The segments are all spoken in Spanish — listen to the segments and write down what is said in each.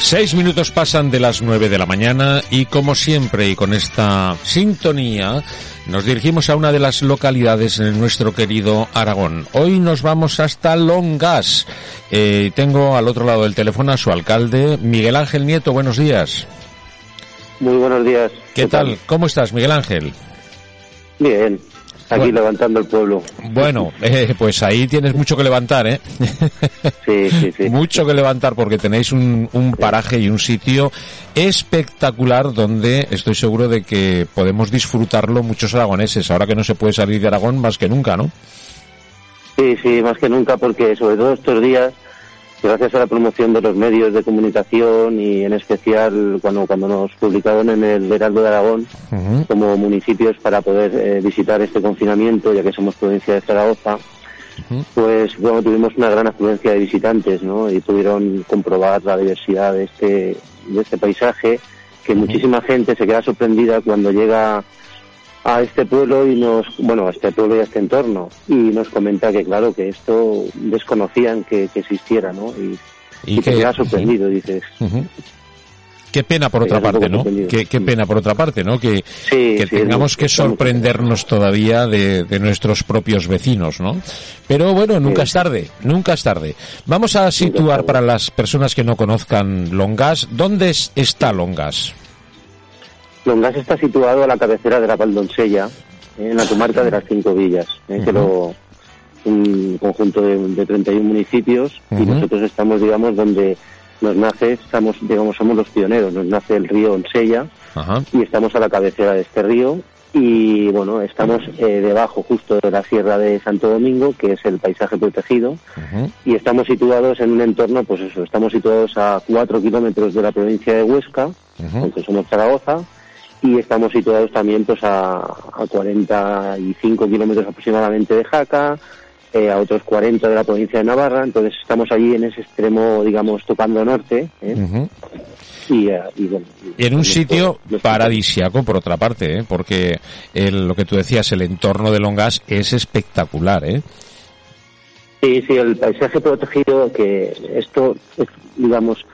Seis minutos pasan de las nueve de la mañana y como siempre y con esta sintonía nos dirigimos a una de las localidades en nuestro querido Aragón. Hoy nos vamos hasta Longas. Eh, tengo al otro lado del teléfono a su alcalde, Miguel Ángel Nieto. Buenos días. Muy buenos días. ¿Qué, tal? ¿Cómo estás, Miguel Ángel? Bien, aquí Bueno. levantando el pueblo. Bueno, eh, pues ahí tienes mucho que levantar, ¿eh? Sí, sí, sí. Mucho que levantar porque tenéis un, un paraje y un sitio espectacular donde estoy seguro de que podemos disfrutarlo muchos aragoneses, ahora que no se puede salir de Aragón más que nunca, ¿no? Sí, sí, más que nunca, porque sobre todo estos días, gracias a la promoción de los medios de comunicación y en especial cuando, cuando nos publicaron en el Heraldo de Aragón Ujú. como municipios para poder eh, visitar este confinamiento, ya que somos provincia de Zaragoza, pues bueno, tuvimos una gran afluencia de visitantes, ¿no? Y pudieron comprobar la diversidad de este, de este paisaje, que muchísima gente se queda sorprendida cuando llega a este pueblo y nos, bueno, a este pueblo y a este entorno, y nos comenta que claro, que esto desconocían que, que existiera, ¿no? Y, y, que- te queda sorprendido, dices. Qué pena por otra parte, ¿no? Qué, qué pena por otra parte, ¿no? Que, Sí, que sí, tengamos que sorprendernos todavía de, de nuestros propios vecinos, ¿no? Pero bueno, nunca es tarde, nunca es tarde. Vamos a situar para las personas que no conozcan Longas, ¿dónde es- está Longas? Longas está situado a la cabecera de la Valdonsella, en la comarca de las Cinco Villas, eh, que lo, un conjunto de, de 31 municipios y nosotros estamos, digamos, donde nos nace, estamos, digamos, somos los pioneros, nos nace el río Onsella Ajá. y estamos a la cabecera de este río y bueno, estamos eh, debajo justo de la Sierra de Santo Domingo, que es el paisaje protegido, y estamos situados en un entorno, pues eso, estamos situados a cuatro kilómetros de la provincia de Huesca, aunque somos Zaragoza, y estamos situados también pues a, a 45 kilómetros aproximadamente de Jaca, eh, a otros 40 de la provincia de Navarra, entonces estamos allí en ese extremo, digamos, tocando norte, ¿eh? ujú. y, eh, y, bueno, y- En un nuestro- sitio paradisiaco, por otra parte, ¿eh? porque el- lo que tú decías, el entorno de Longas es espectacular, ¿eh? Sí, sí, el paisaje protegido, que esto, es, digamos,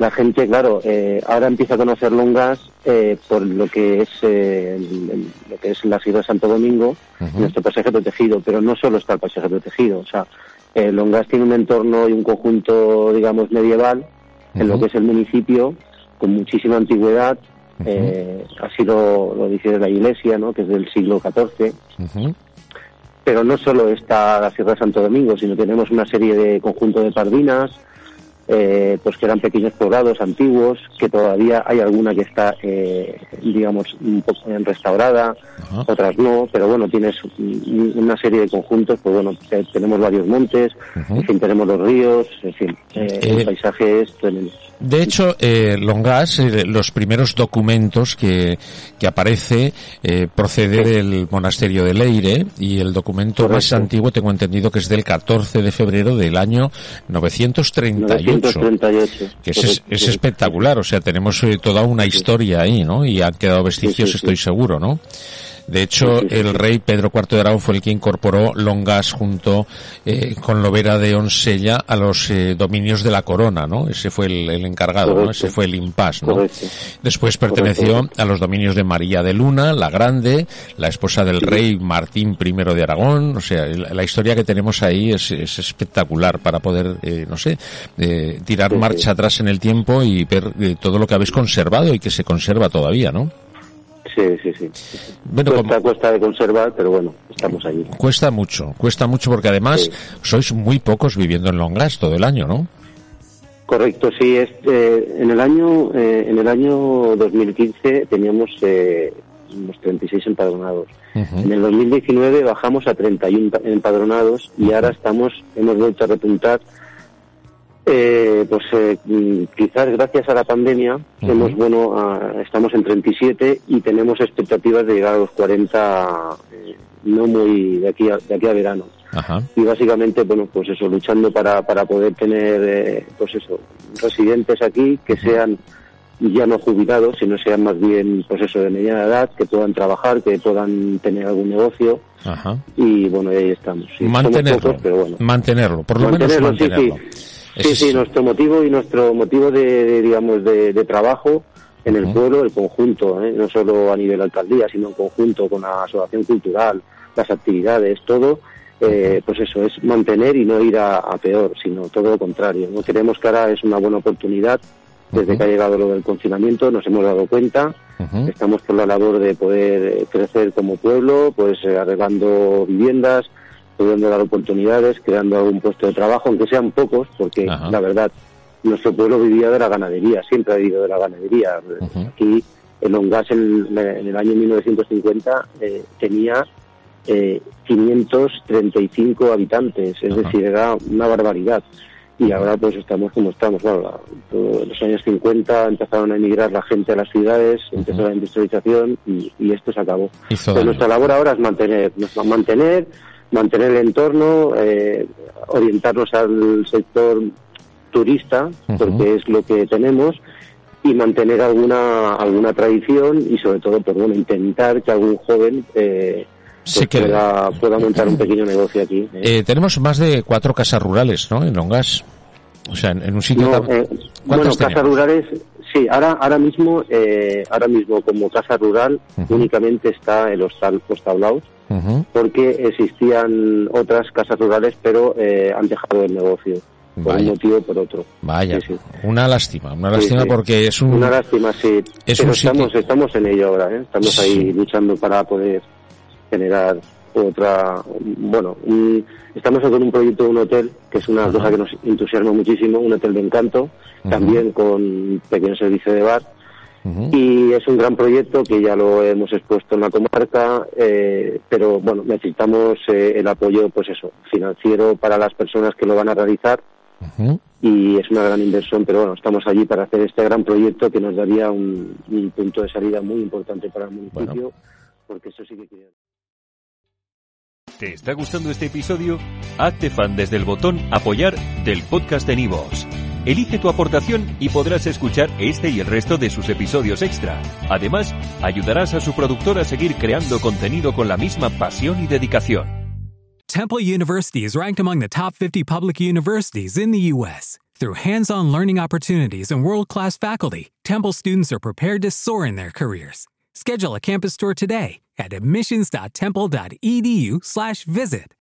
la gente, claro, eh, ahora empieza a conocer Longas eh, por lo que es eh, el- el- lo que es la Sierra de Santo Domingo, nuestro paisaje protegido, pero no solo está el paisaje protegido, o sea, eh, Longas tiene un entorno y un conjunto, digamos, medieval en lo que es el municipio, con muchísima antigüedad, Ujú. eh, así lo, lo dice la Iglesia, ¿no? que es del siglo XIV, pero no solo está la Sierra de Santo Domingo, sino tenemos una serie de conjuntos de pardinas, eh, pues que eran pequeños poblados antiguos, que todavía hay alguna que está, eh, digamos, un poco restaurada, Ajá. otras no, pero bueno, tienes un- una serie de conjuntos, pues bueno, te- tenemos varios montes, en fin, tenemos los ríos, en fin, eh, Eh, el paisaje es tremendo. De hecho, eh, Longas, eh, los primeros documentos que, que aparece, eh, procede del monasterio de Leire y el documento más antiguo tengo entendido que es del 14 de febrero del año 938. 938. Que es, es, espectacular, o sea, tenemos eh, toda una historia ahí, ¿no? Y han quedado vestigios, Sí, sí, sí. estoy seguro, ¿no? De hecho, el rey Pedro IV de Aragón fue el que incorporó Longas junto eh, con Lovera de Onsella a los eh, dominios de la corona, ¿no? Ese fue el, el encargado, ¿no? Ese fue el impas, ¿no? Correcto. Después perteneció Correcto. a los dominios de María de Luna, la Grande, la esposa del rey Martín I de Aragón. O sea, la, la historia que tenemos ahí es, es espectacular para poder, eh, no sé, eh, tirar marcha atrás en el tiempo y ver eh, todo lo que habéis conservado y que se conserva todavía, ¿no? Sí, sí, sí. Bueno, cuesta, como- cuesta de conservar, pero bueno, estamos allí. cuesta mucho, cuesta mucho porque además Sí. sois muy pocos viviendo en Longas todo el año, ¿no? Correcto, sí. Es, eh, en el año eh, en el año 2015 teníamos eh, unos 36 empadronados. En el 2019 bajamos a 31 empadronados y ahora estamos hemos vuelto a repuntar. Eh, pues eh, quizás gracias a la pandemia hemos bueno a- estamos en 37 y tenemos expectativas de llegar a los 40 eh, no muy de aquí a, de aquí a verano Ajá. y básicamente bueno pues eso luchando para para poder tener eh, pues eso residentes aquí que sean ya no jubilados sino sean más bien pues eso de mediana edad que puedan trabajar que puedan tener algún negocio Ajá. y bueno ahí estamos Sí, mantenerlo. pocos, pero bueno Mantenerlo, por lo menos Mantenerlo, sí, sí. Sí, sí, es- nuestro motivo y nuestro motivo de, de, digamos de, de trabajo en el pueblo, el conjunto, ¿eh? no solo a nivel alcaldía, sino en conjunto con la asociación cultural, las actividades, todo, eh, pues eso es mantener y no ir a, a peor, sino todo lo contrario. No creemos que ahora es una buena oportunidad. Desde que ha llegado lo del confinamiento nos hemos dado cuenta, estamos por la labor de poder eh, crecer como pueblo, pues eh, arreglando viviendas, pudiendo dar oportunidades, creando algún puesto de trabajo, aunque sean pocos, porque Ajá. la verdad, nuestro pueblo vivía de la ganadería, siempre ha vivido de la ganadería. Aquí el Ongas en, en el año 1950 eh, tenía eh, 535 habitantes, es decir, era una barbaridad. Y ahora pues estamos como estamos. Todo- en los años 50 empezaron a emigrar la gente a las ciudades, empezó la industrialización y, y esto se acabó. Hizo Pues nuestra labor ahora es mantener, mantener, mantener el entorno, eh, orientarnos al sector turista, porque es lo que tenemos, y mantener alguna alguna tradición y sobre todo, pues bueno, intentar que algún joven eh, pues Sí que- pueda, pueda montar un pequeño negocio aquí. ¿eh? Eh, tenemos más de cuatro casas rurales, ¿no? En Longas. O sea, en, en un sitio... No, eh, ¿Cuántas bueno, casas rurales, sí, ahora ahora mismo eh, ahora mismo como casa rural únicamente está el hostal Los Tablaos, Ujú. porque existían otras casas rurales, pero eh, han dejado el negocio por Vaya. un motivo o por otro. Vaya, Sí, sí. una lástima, una lástima sí. porque es un... Una lástima, sí. es pero un sitio- estamos, estamos en ello ahora, ¿eh? Estamos ahí luchando para poder generar otra, bueno, estamos con un proyecto de un hotel, que es una Ajá. cosa que nos entusiasma muchísimo, un hotel de encanto, también con pequeño servicio de bar, y es un gran proyecto que ya lo hemos expuesto en la comarca, eh, pero bueno, necesitamos eh, el apoyo, pues eso, financiero para las personas que lo van a realizar y es una gran inversión, pero bueno, estamos allí para hacer este gran proyecto que nos daría un, un punto de salida muy importante para el municipio, Bueno. porque eso sí que quería. ¿Te está gustando este episodio? Hazte fan desde el botón Apoyar del podcast de Nivos. Elige tu aportación y podrás escuchar este y el resto de sus episodios extra. Además, ayudarás a su productor a seguir creando contenido con la misma pasión y dedicación. Temple University is ranked among the top 50 public universities in the U.S. Through hands on learning opportunities and world class faculty, Temple students are prepared to soar in their careers. Schedule a campus tour today at admissions.temple.edu/visit